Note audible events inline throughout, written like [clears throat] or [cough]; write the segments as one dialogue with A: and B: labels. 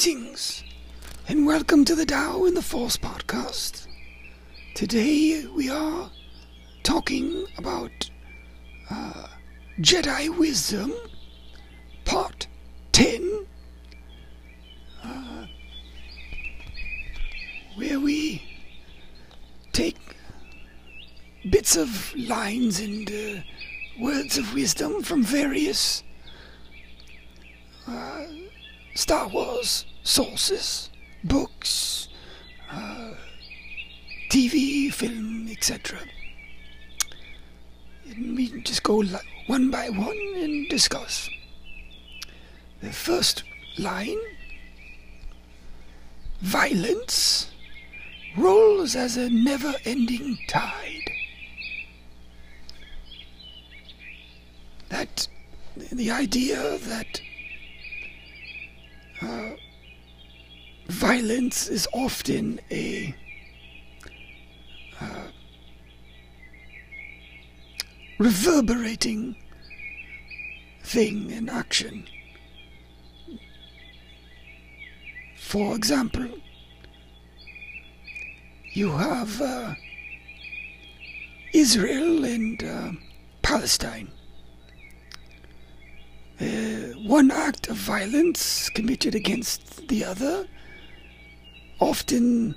A: Greetings, and welcome to the Tao in the Force podcast. Today we are talking about uh, Jedi Wisdom, Part 10, uh, where we take bits of lines and uh, words of wisdom from various Star Wars sources, books, uh, TV, film, etc. We just go one by one and discuss. The first line violence rolls as a never ending tide. That the idea that uh, violence is often a uh, reverberating thing in action. For example, you have uh, Israel and uh, Palestine. One act of violence committed against the other, often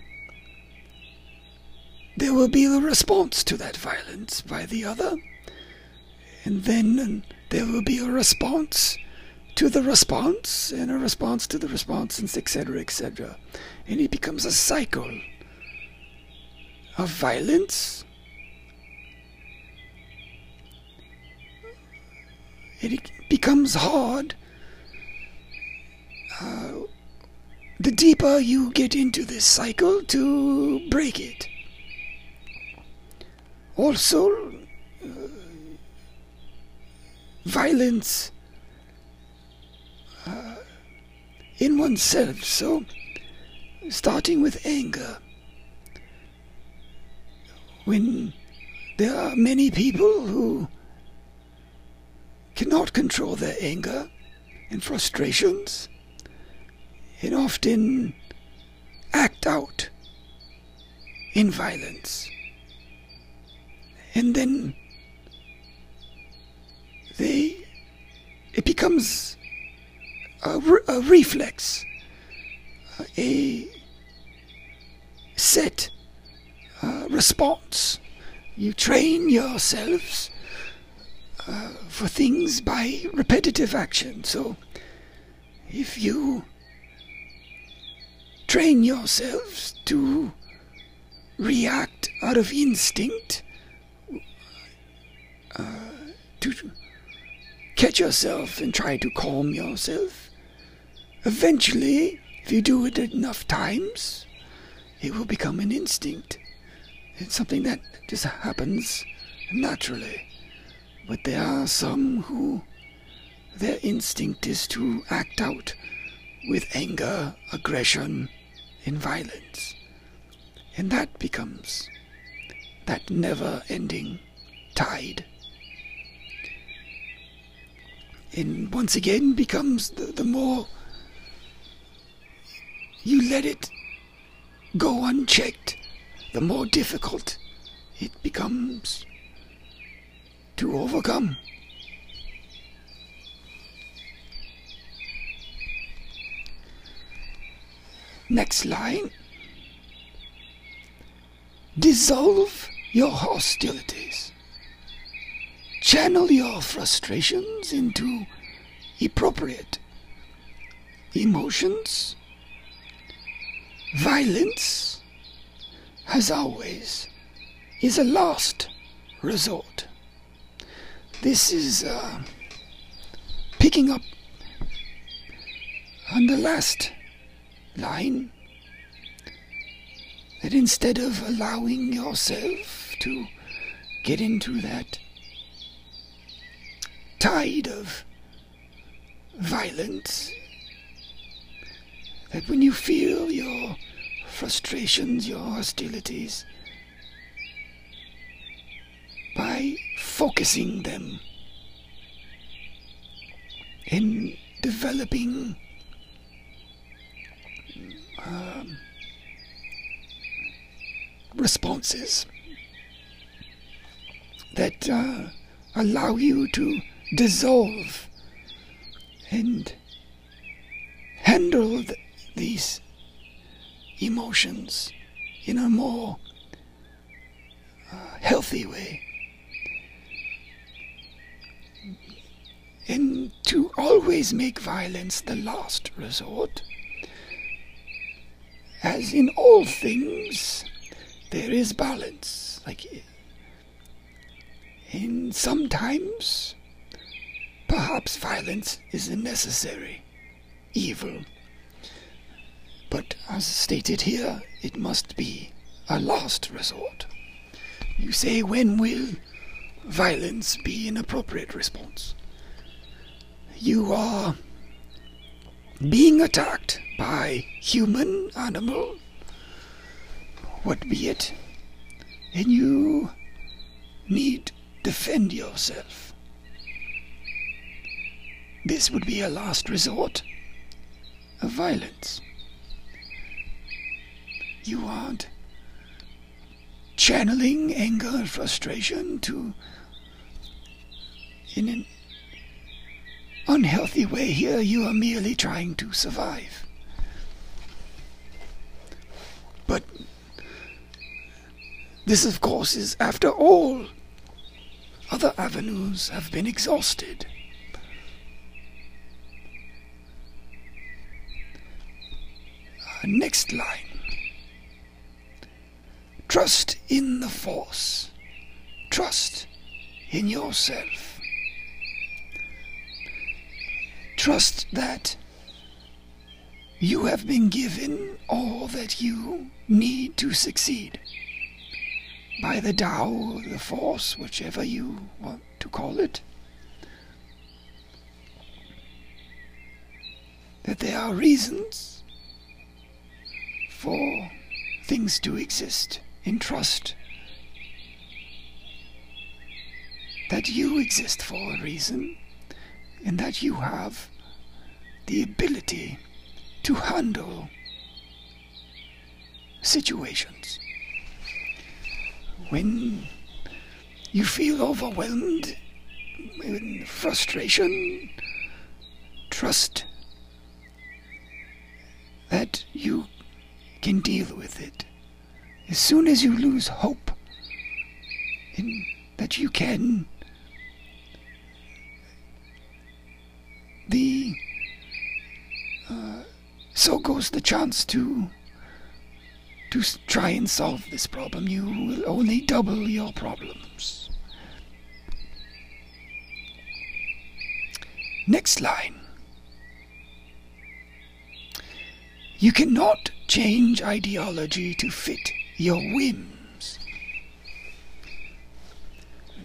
A: there will be a response to that violence by the other, and then there will be a response to the response, and a response to the response, and etc., etc. And it becomes a cycle of violence. and It becomes hard. Uh, the deeper you get into this cycle to break it. Also, uh, violence uh, in oneself. So, starting with anger. When there are many people who cannot control their anger and frustrations and often act out in violence. And then they, it becomes a, re- a reflex, a set uh, response. You train yourselves uh, for things by repetitive action. So, if you train yourselves to react out of instinct, uh, to catch yourself and try to calm yourself, eventually, if you do it enough times, it will become an instinct. It's something that just happens naturally. But there are some who their instinct is to act out with anger, aggression, and violence. And that becomes that never ending tide. And once again becomes the, the more you let it go unchecked, the more difficult it becomes to overcome. Next line. Dissolve your hostilities. Channel your frustrations into appropriate emotions. Violence, as always, is a last resort. This is uh, picking up on the last line? That instead of allowing yourself to get into that tide of violence, that when you feel your frustrations, your hostilities, by focusing them in developing um, responses that uh, allow you to dissolve and handle th- these emotions in a more uh, healthy way. And to always make violence the last resort. As in all things, there is balance. Like, and sometimes, perhaps violence is a necessary evil. But as stated here, it must be a last resort. You say, when will violence be an appropriate response? You are being attacked by human, animal, what be it, and you need defend yourself. This would be a last resort of violence. You aren't channeling anger and frustration to in an unhealthy way here you are merely trying to survive but this of course is after all other avenues have been exhausted uh, next line Trust in the Force. Trust in yourself. Trust that you have been given all that you need to succeed by the Tao, the Force, whichever you want to call it. That there are reasons for things to exist in trust that you exist for a reason and that you have the ability to handle situations. When you feel overwhelmed with frustration, trust that you can deal with it as soon as you lose hope in that you can, the uh, so goes the chance to to try and solve this problem. You will only double your problems. Next line. You cannot change ideology to fit your whims.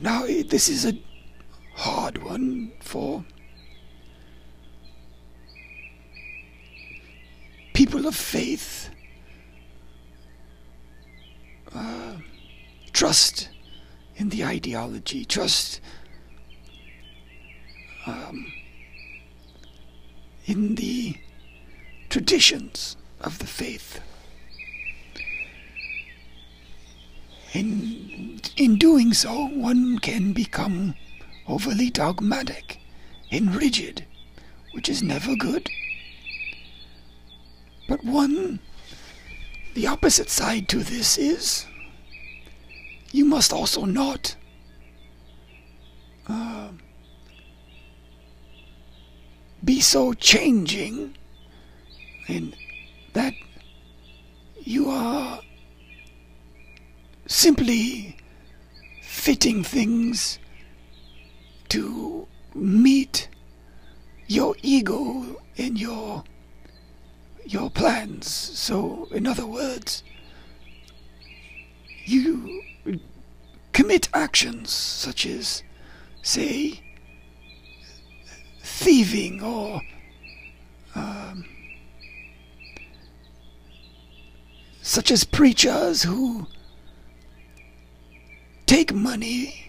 A: Now, this is a hard one for people of faith. Uh, trust in the ideology, trust um, in the traditions of the faith. In, in doing so, one can become overly dogmatic and rigid, which is never good. But one, the opposite side to this is you must also not uh, be so changing in that you are simply fitting things to meet your ego and your your plans. So, in other words, you commit actions such as, say, thieving or um, such as preachers who take money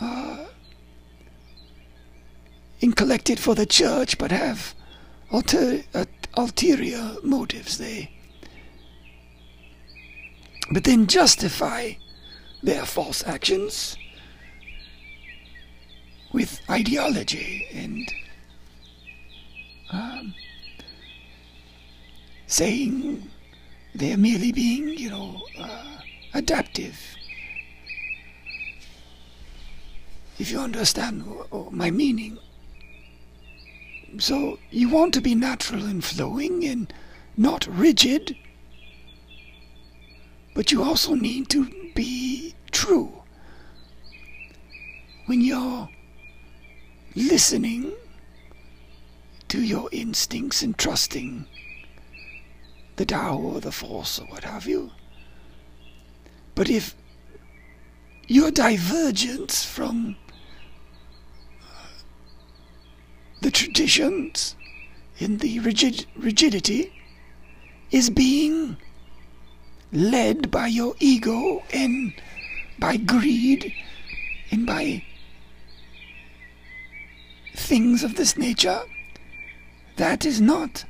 A: uh, and collect it for the church, but have alter, uh, ulterior motives. They but then justify their false actions with ideology and um, saying they're merely being, you know, uh, adaptive. If you understand my meaning. So you want to be natural and flowing and not rigid, but you also need to be true. When you're listening to your instincts and trusting the Tao or the Force or what have you. But if your divergence from the traditions in the rigid, rigidity is being led by your ego and by greed and by things of this nature, that is not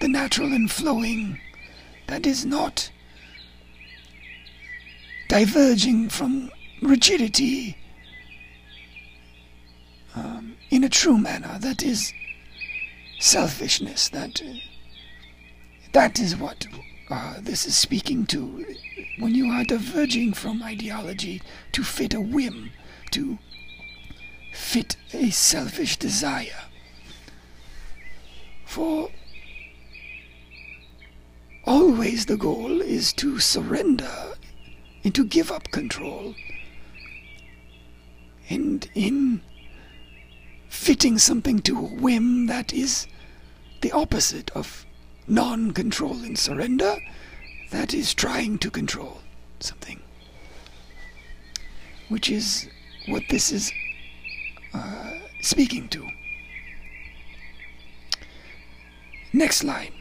A: the natural and flowing, that is not diverging from rigidity. Um, in a true manner. That is selfishness. That uh, that is what uh, this is speaking to. When you are diverging from ideology to fit a whim, to fit a selfish desire. For always the goal is to surrender and to give up control. And in fitting something to a whim that is the opposite of non control and surrender, that is trying to control something. Which is what this is uh, speaking to. Next line.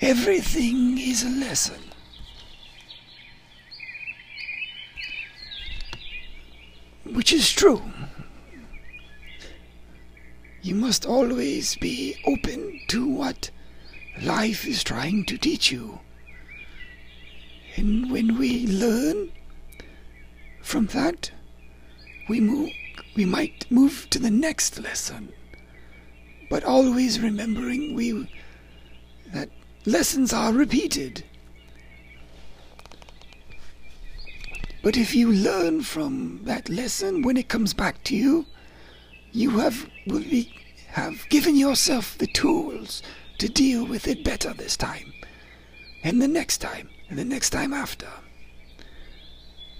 A: Everything is a lesson. Which is true. You must always be open to what life is trying to teach you. And when we learn from that, we move we might move to the next lesson. But always remembering we that lessons are repeated. But if you learn from that lesson when it comes back to you, you have will be have given yourself the tools to deal with it better this time. And the next time, and the next time after.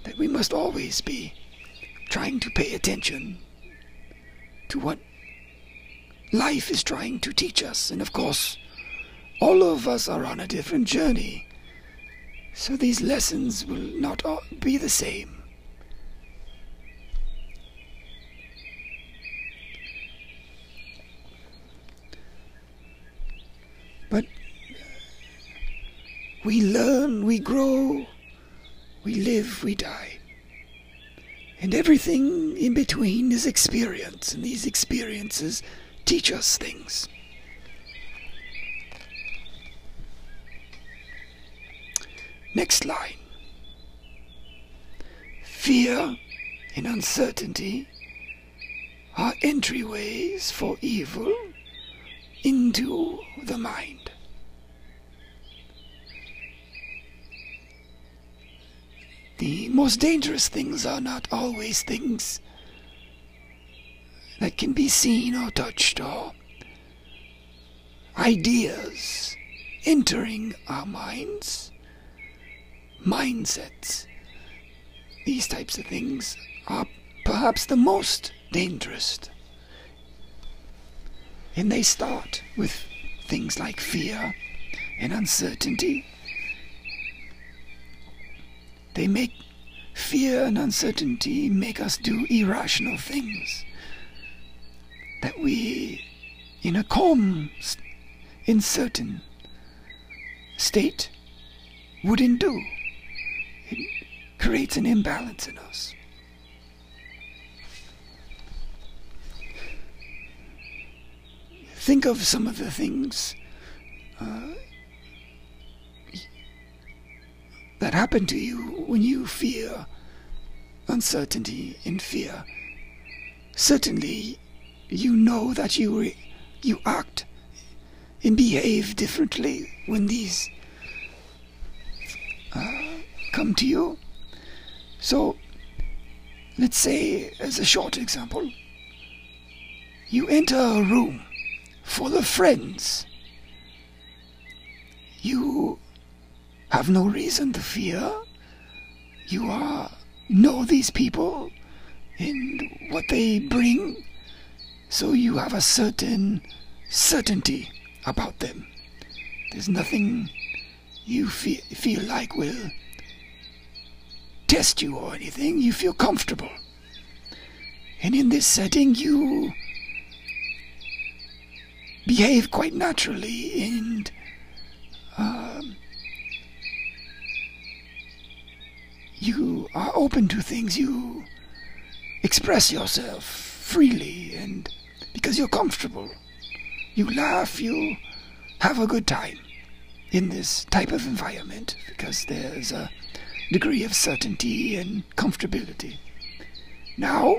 A: That we must always be trying to pay attention to what life is trying to teach us. And of course, all of us are on a different journey. So these lessons will not all be the same. We learn, we grow, we live, we die. And everything in between is experience, and these experiences teach us things. Next line. Fear and uncertainty are entryways for evil into the mind. The most dangerous things are not always things that can be seen or touched or ideas entering our minds, mindsets. These types of things are perhaps the most dangerous. And they start with things like fear and uncertainty they make fear and uncertainty make us do irrational things that we, in a calm, uncertain state, wouldn't do. It creates an imbalance in us. think of some of the things uh, that happened to you when you fear uncertainty and fear. Certainly, you know that you re- you act and behave differently when these uh, come to you. So, let's say, as a short example, you enter a room full of friends. You have no reason to fear. You are know these people and what they bring, so you have a certain certainty about them. There's nothing you feel, feel like will test you or anything. You feel comfortable. And in this setting, you behave quite naturally and um, you are open to things. You express yourself freely and because you're comfortable. You laugh, you have a good time in this type of environment because there's a degree of certainty and comfortability. Now,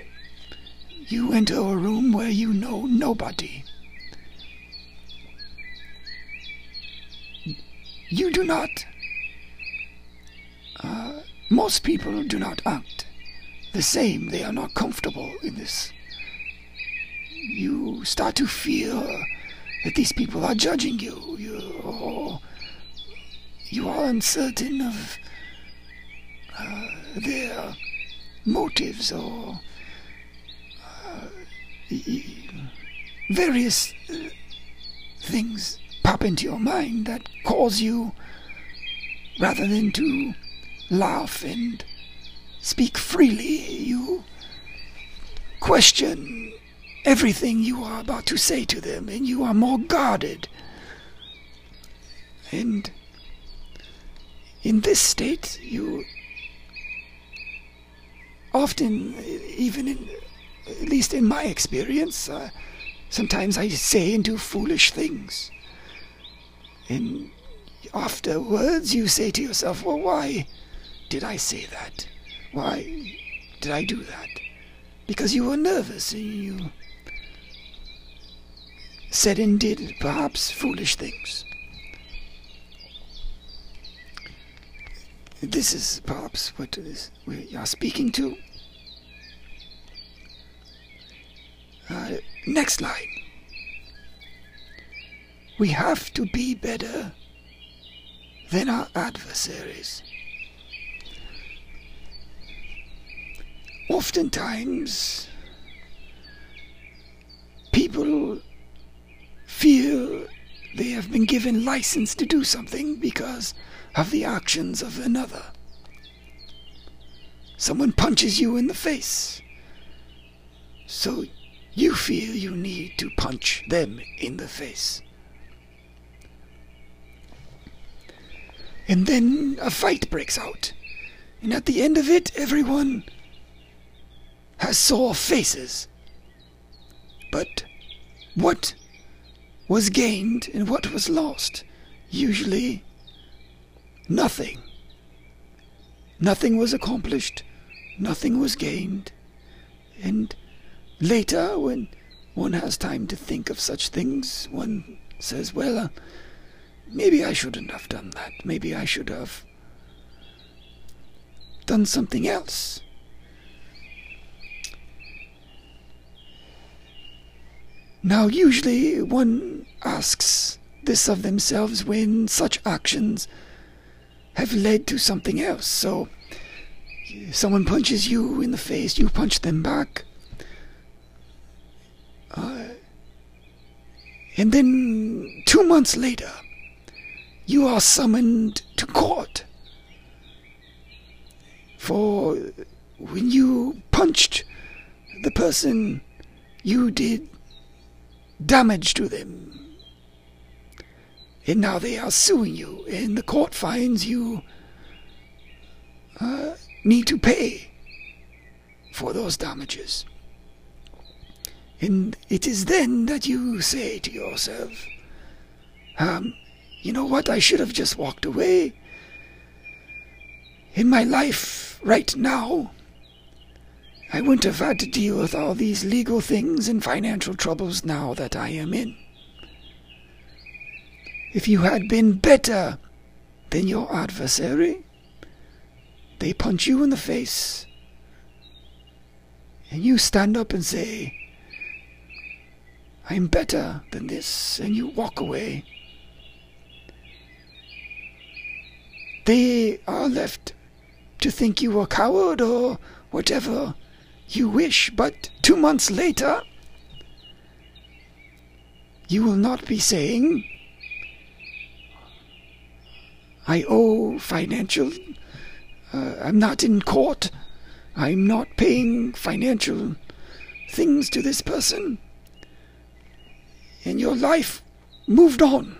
A: you enter a room where you know nobody. You do not. Most people do not act the same. They are not comfortable in this. You start to feel that these people are judging you. You, you are uncertain of uh, their motives or uh, various uh, things pop into your mind that cause you, rather than to laugh and speak freely, you question everything you are about to say to them, and you are more guarded. And in this state, you often, even in, at least in my experience, uh, sometimes I say and do foolish things. And afterwards, you say to yourself, well, why did I say that? Why did I do that? Because you were nervous and you said and did perhaps foolish things. This is perhaps what is we are speaking to. Uh, next line. We have to be better than our adversaries. Oftentimes, people feel they have been given license to do something because of the actions of another. Someone punches you in the face. So you feel you need to punch them in the face. And then a fight breaks out. And at the end of it, everyone has sore faces. But what was gained and what was lost. Usually, nothing. Nothing was accomplished, nothing was gained. And later, when one has time to think of such things, one says, well, uh, maybe I shouldn't have done that. Maybe I should have done something else. Now, usually one asks this of themselves when such actions have led to something else. So, someone punches you in the face, you punch them back. Uh, and then, two months later, you are summoned to court. For when you punched the person you did damage to them. And now they are suing you, and the court finds you uh, need to pay for those damages. And it is then that you say to yourself, um, you know what, I should have just walked away. In my life right now, I wouldn't have had to deal with all these legal things and financial troubles now that I am in. If you had been better than your adversary, they punch you in the face, and you stand up and say, I'm better than this, and you walk away. They are left to think you a coward or whatever you wish, but two months later, you will not be saying, I owe financial, uh, I'm not in court, I'm not paying financial things to this person and your life moved on.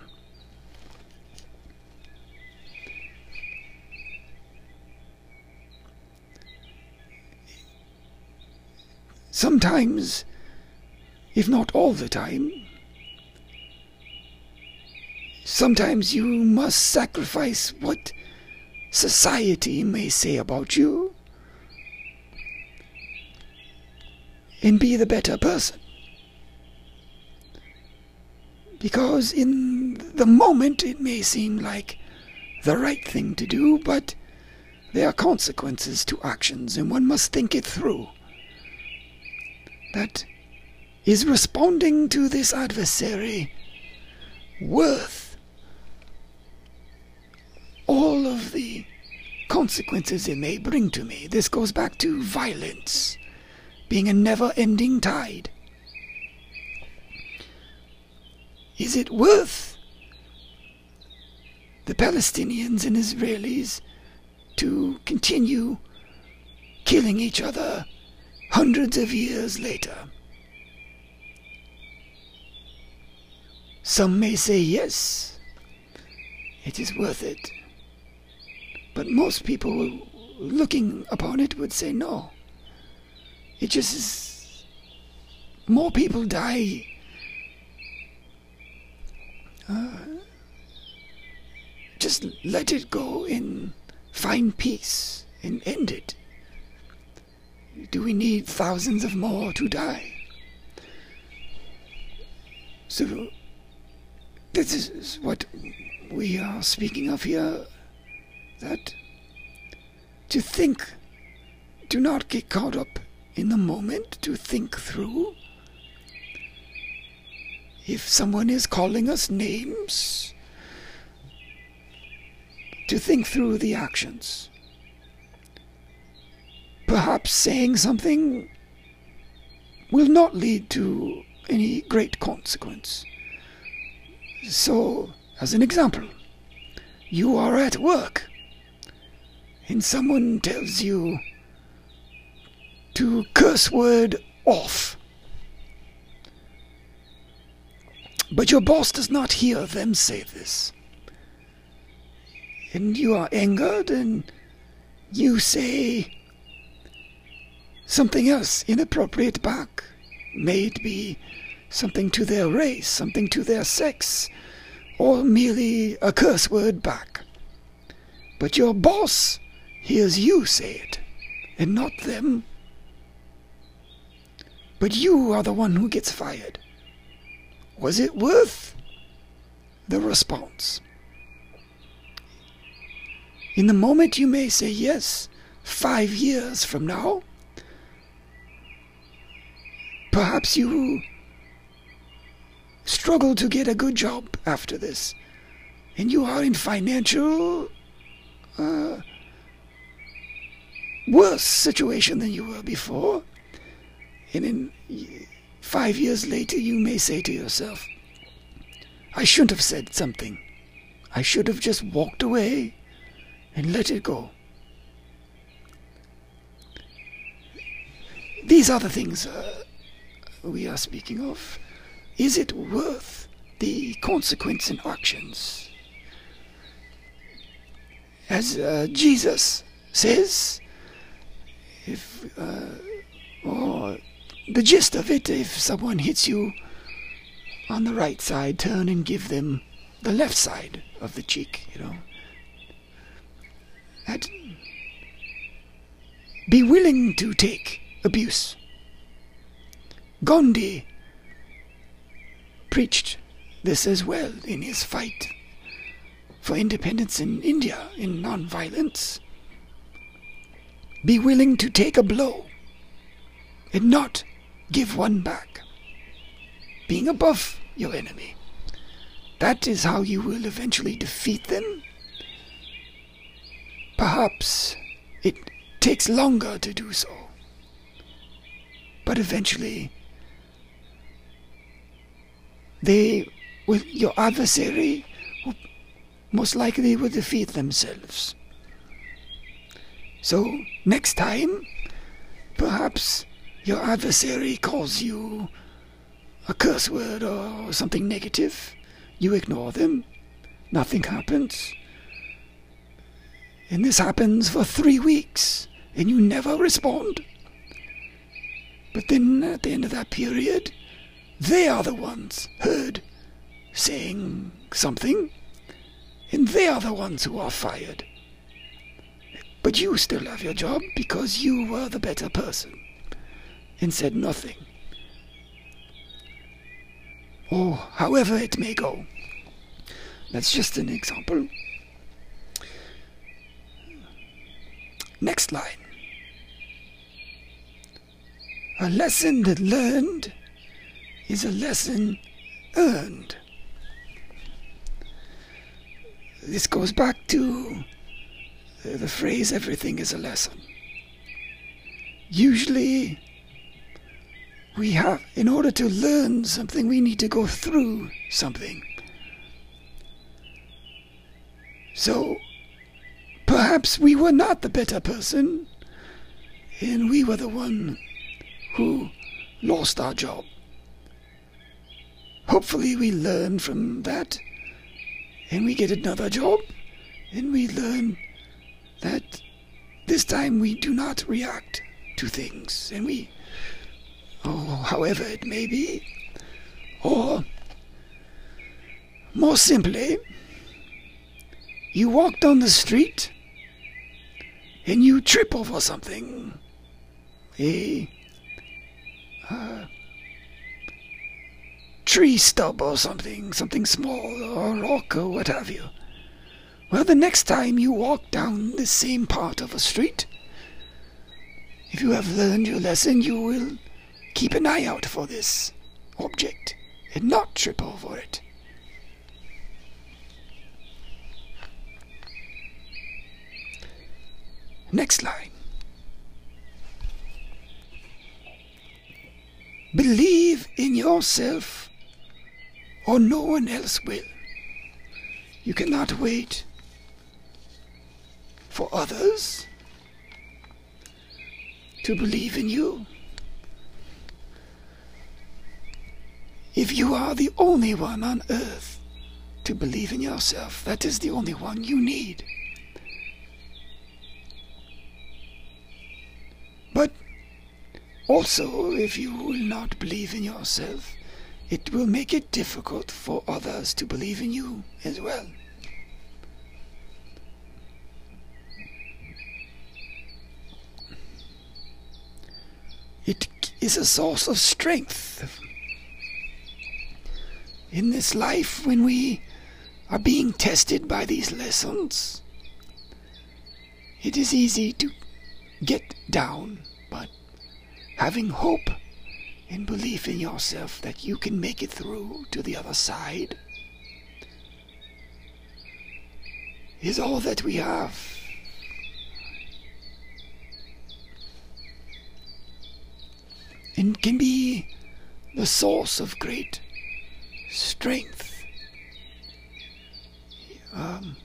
A: Sometimes, if not all the time, sometimes you must sacrifice what society may say about you and be the better person. Because in the moment it may seem like the right thing to do, but there are consequences to actions, and one must think it through. That is responding to this adversary worth all of the consequences it may bring to me? This goes back to violence being a never ending tide. Is it worth the Palestinians and Israelis to continue killing each other hundreds of years later? Some may say yes, it is worth it. But most people looking upon it would say no. It just is. More people die uh, just let it go and find peace and end it. Do we need thousands of more to die? So, this is what we are speaking of here. That to think, do not get caught up in the moment, to think through if someone is calling us names, to think through the actions. Perhaps saying something will not lead to any great consequence. So, as an example, you are at work and someone tells you to curse word off But your boss does not hear them say this. And you are angered and you say something else inappropriate back. May it be something to their race, something to their sex, or merely a curse word back. But your boss hears you say it, and not them. But you are the one who gets fired. Was it worth the response? In the moment, you may say yes. Five years from now, perhaps you struggle to get a good job after this, and you are in financial uh, worse situation than you were before, and in Five years later, you may say to yourself, I shouldn't have said something. I should have just walked away and let it go. These are the things uh, we are speaking of. Is it worth the consequence and actions? As uh, Jesus says, if, uh, or the gist of it, if someone hits you on the right side, turn and give them the left side of the cheek, you know. That be willing to take abuse. Gandhi preached this as well in his fight for independence in India, in non-violence. Be willing to take a blow and not give one back. Being above your enemy. That is how you will eventually defeat them. Perhaps it takes longer to do so. But eventually, they will, your adversary most likely will defeat themselves. So, next time, perhaps your adversary calls you a curse word or something negative. You ignore them. Nothing happens. And this happens for three weeks and you never respond. But then at the end of that period, they are the ones heard saying something, and they are the ones who are fired. But you still have your job because you were the better person and said nothing. Or however it may go. That's just an example. Next line. A lesson that learned is a lesson earned. This goes back to the phrase everything is a lesson. Usually, we have, in order to learn something, we need to go through something. So, perhaps we were not the better person, and we were the one who lost our job. Hopefully, we learn from that. And we get another job. And we learn that this time we do not react to things. And we, oh, however it may be, or more simply, you walk down the street and you trip over something. A uh, tree stub or something, something small or a rock or what have you. Well, the next time you walk down the same part of a street, if you have learned your lesson, you will keep an eye out for this object and not trip over it. Next line. Believe in yourself, or no one else will. You cannot wait for others to believe in you. If you are the only one on earth to believe in yourself, that is the only one you need. But also, if you will not believe in yourself, it will make it difficult for others to believe in you as well. It is a source of strength. In this life, when we are being tested by these lessons, it is easy to get down but having hope and belief in yourself that you can make it through to the other side is all that we have. And can be the source of great strength. Um,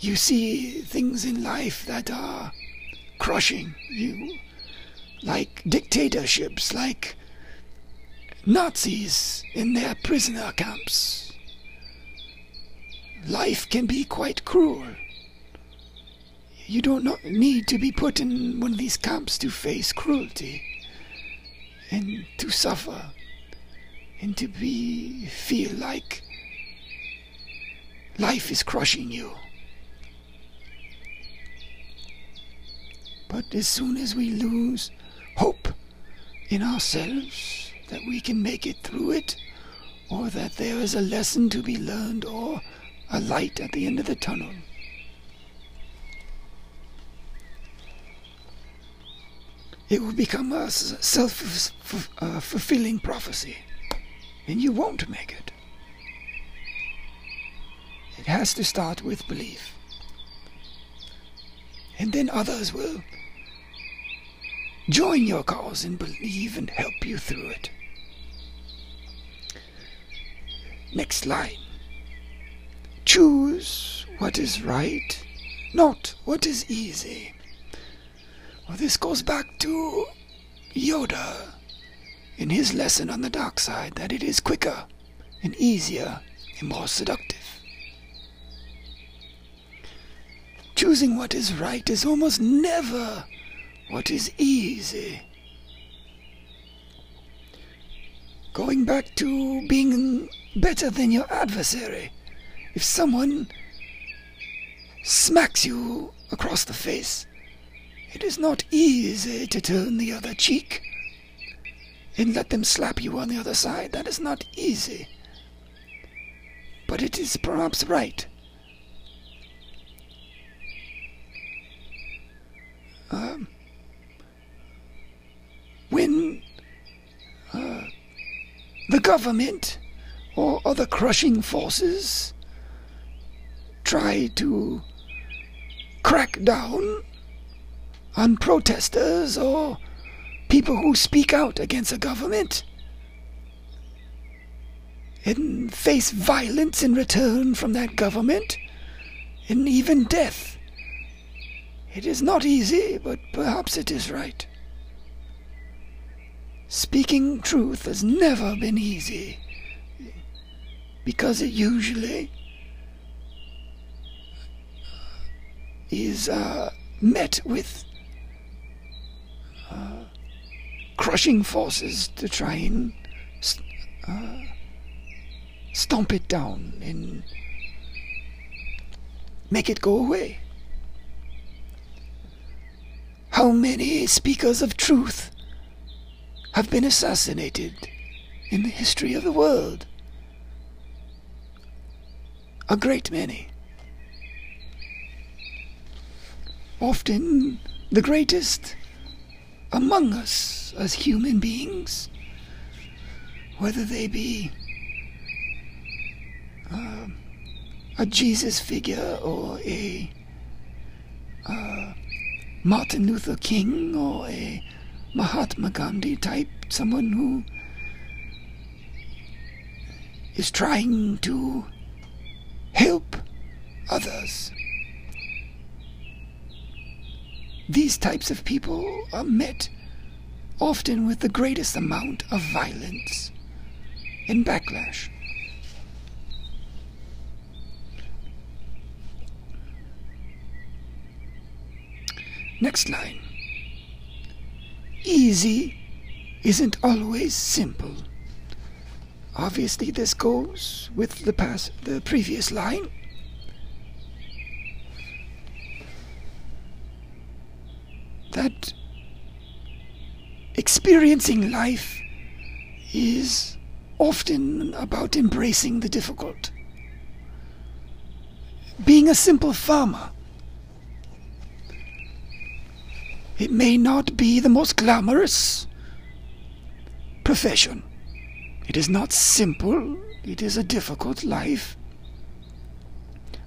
A: you see things in life that are crushing you, like dictatorships, like Nazis in their prisoner camps. Life can be quite cruel. You don't not need to be put in one of these camps to face cruelty and to suffer and to be feel like life is crushing you. But as soon as we lose hope in ourselves that we can make it through it, or that there is a lesson to be learned, or a light at the end of the tunnel, it will become a self fulfilling prophecy, and you won't make it. It has to start with belief. And then others will join your cause and believe and help you through it. Next line. Choose what is right, not what is easy. Well, this goes back to Yoda in his lesson on the dark side that it is quicker and easier and more seductive. Choosing what is right is almost never what is easy. Going back to being better than your adversary. If someone smacks you across the face, it is not easy to turn the other cheek and let them slap you on the other side. That is not easy. But it is perhaps right. Um, when uh, the government or other crushing forces try to crack down on protesters or people who speak out against a government and face violence in return from that government and even death. It is not easy, but perhaps it is right. Speaking truth has never been easy because it usually is uh, met with uh, crushing forces to try and uh, stomp it down and make it go away. How many speakers of truth have been assassinated in the history of the world. A great many. Often the greatest among us as human beings, whether they be uh, a Jesus figure or a uh, Martin Luther King or a Mahatma Gandhi type, someone who is trying to help others. These types of people are met often with the greatest amount of violence and backlash. Next line easy isn't always simple. Obviously, this goes with the past, the previous line. That experiencing life is often about embracing the difficult. Being a simple farmer It may not be the most glamorous profession. It is not simple. It is a difficult life.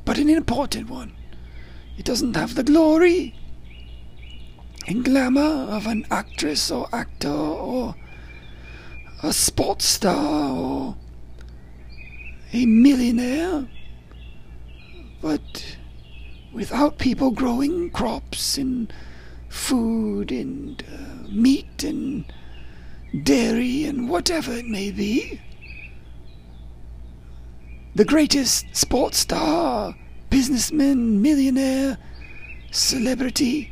A: But an important one. It doesn't have the glory and glamour of an actress or actor or a sports star or a millionaire. But without people growing crops and food and uh, meat and dairy and whatever it may be. The greatest sports star, businessman, millionaire, celebrity,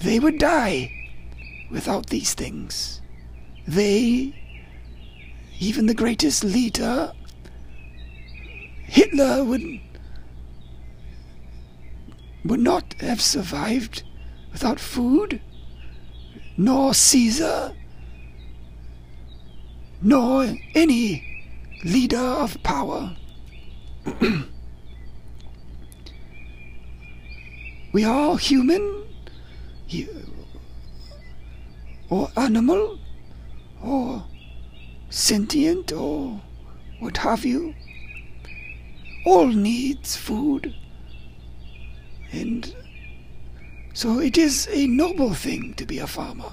A: they would die without these things. They, even the greatest leader, Hitler would would not have survived without food, nor Caesar, nor any leader of power. [clears throat] we are human, or animal, or sentient, or what have you. All needs food. And so it is a noble thing to be a farmer.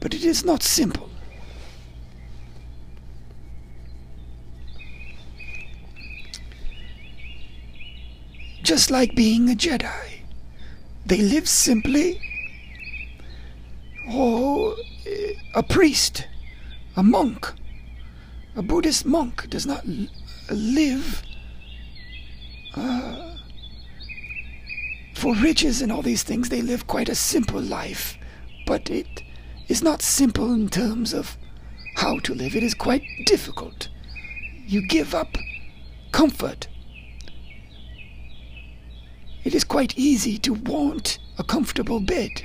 A: But it is not simple. Just like being a Jedi. They live simply. Or a priest, a monk, a Buddhist monk does not live uh, for riches and all these things. They live quite a simple life, but it is not simple in terms of how to live. It is quite difficult. You give up comfort it is quite easy to want a comfortable bed.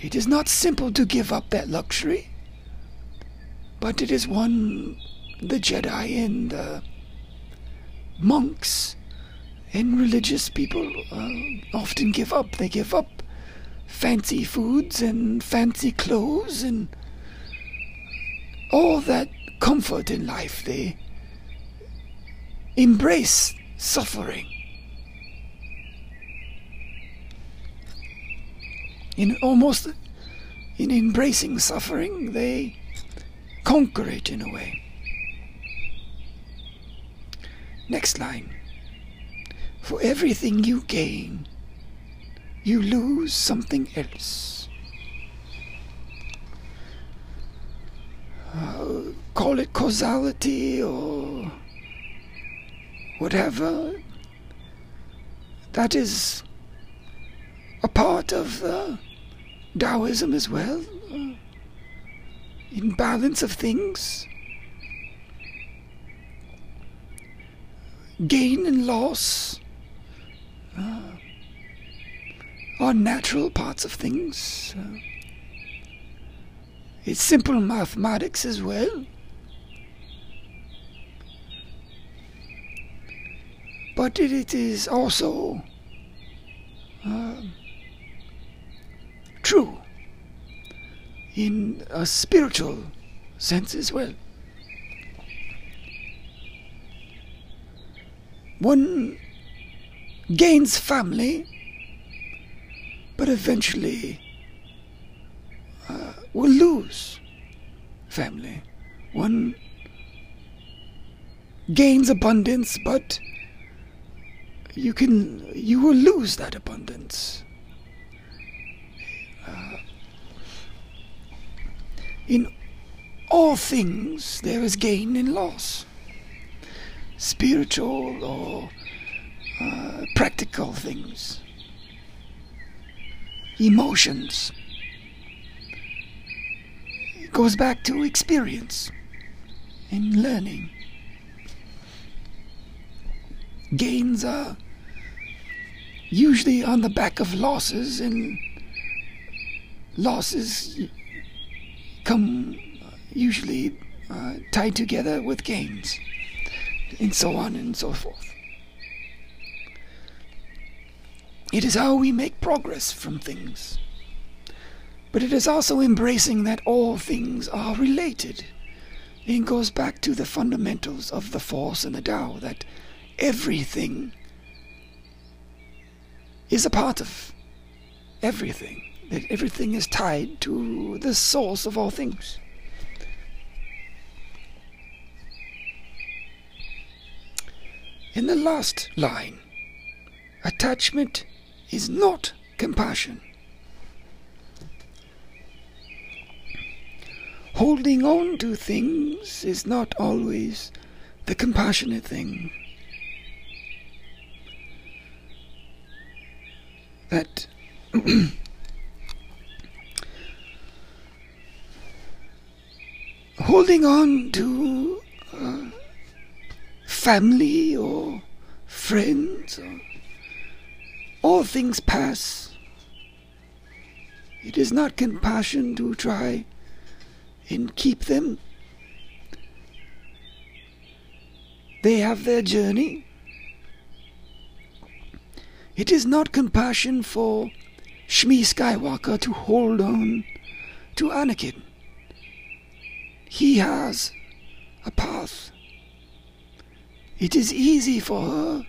A: It is not simple to give up that luxury, but it is one the Jedi and the monks and religious people uh, often give up. They give up fancy foods and fancy clothes and all that comfort in life. They embrace suffering. in almost in embracing suffering, they conquer it in a way. Next line. For everything you gain, you lose something else. Uh, call it causality or whatever. That is a part of uh, Taoism as well. Uh, in balance of things. Gain and loss uh, are natural parts of things. Uh, it's simple mathematics as well. But it, it is also uh, true in a spiritual sense as well. One gains family, but eventually uh, will lose family. One gains abundance, but you can you will lose that abundance. In all things there is gain and loss, spiritual or uh, practical things, emotions. It goes back to experience and learning. Gains are usually on the back of losses, and losses come usually uh, tied together with gains, and so on and so forth. It is how we make progress from things. But it is also embracing that all things are related. It goes back to the fundamentals of the Force and the Tao that everything is a part of everything that everything is tied to the source of all things. In the last line, attachment is not compassion. Holding on to things is not always the compassionate thing. that [clears throat] holding on to uh, family or friends or all things pass. It is not compassion to try and keep them. They have their journey. It is not compassion for Shmi Skywalker to hold on to Anakin. He has a path. It is easy for her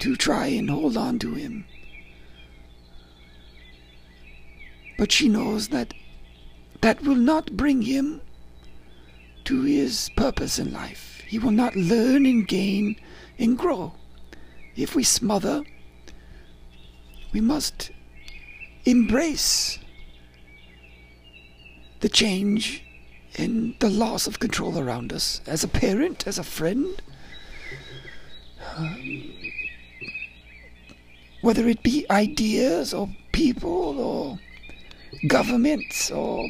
A: to try and hold on to him. But she knows that that will not bring him to his purpose in life. He will not learn and gain and grow. If we smother, we must embrace the change and the loss of control around us as a parent, as a friend. Um, whether it be ideas or people or governments or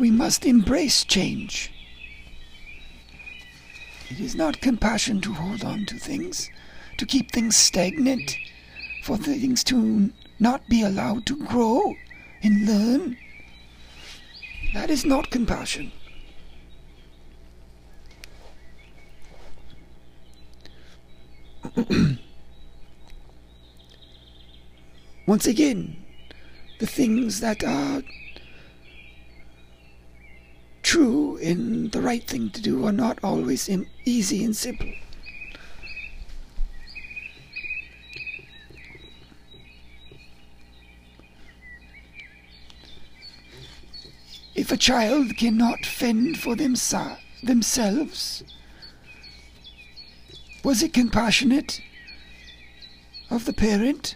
A: we must embrace change. It is not compassion to hold on to things, to keep things stagnant, for things to not be allowed to grow and learn. That is not compassion. [clears throat] Once again, the things that are true and the right thing to do are not always easy and simple. If a child cannot fend for themsa- themselves, was it compassionate of the parent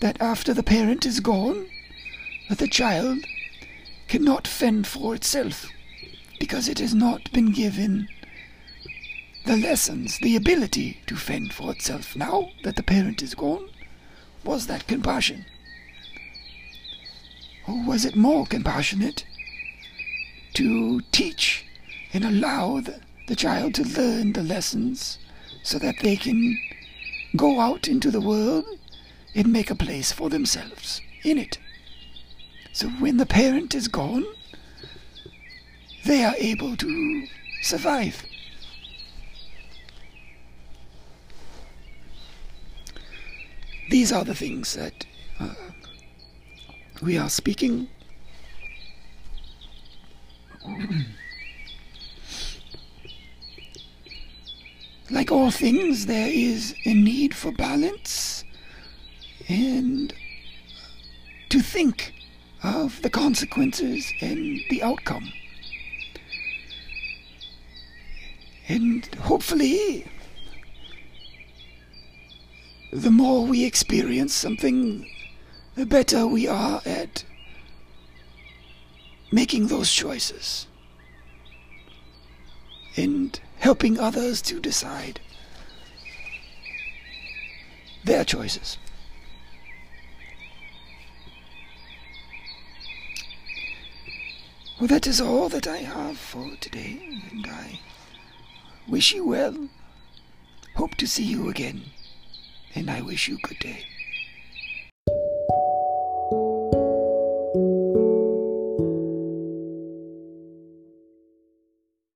A: that after the parent is gone, that the child cannot fend for itself because it has not been given the lessons, the ability to fend for itself now that the parent is gone? Was that compassion? Or was it more compassionate to teach and allow the, the child to learn the lessons so that they can go out into the world and make a place for themselves in it? So when the parent is gone, they are able to survive. These are the things that uh, we are speaking. like all things, there is a need for balance and to think of the consequences and the outcome. And hopefully, the more we experience something, the better we are at making those choices and helping others to decide their choices. Well, that is all that I have for today, and I wish you well. Hope to see you again, and I wish you good day.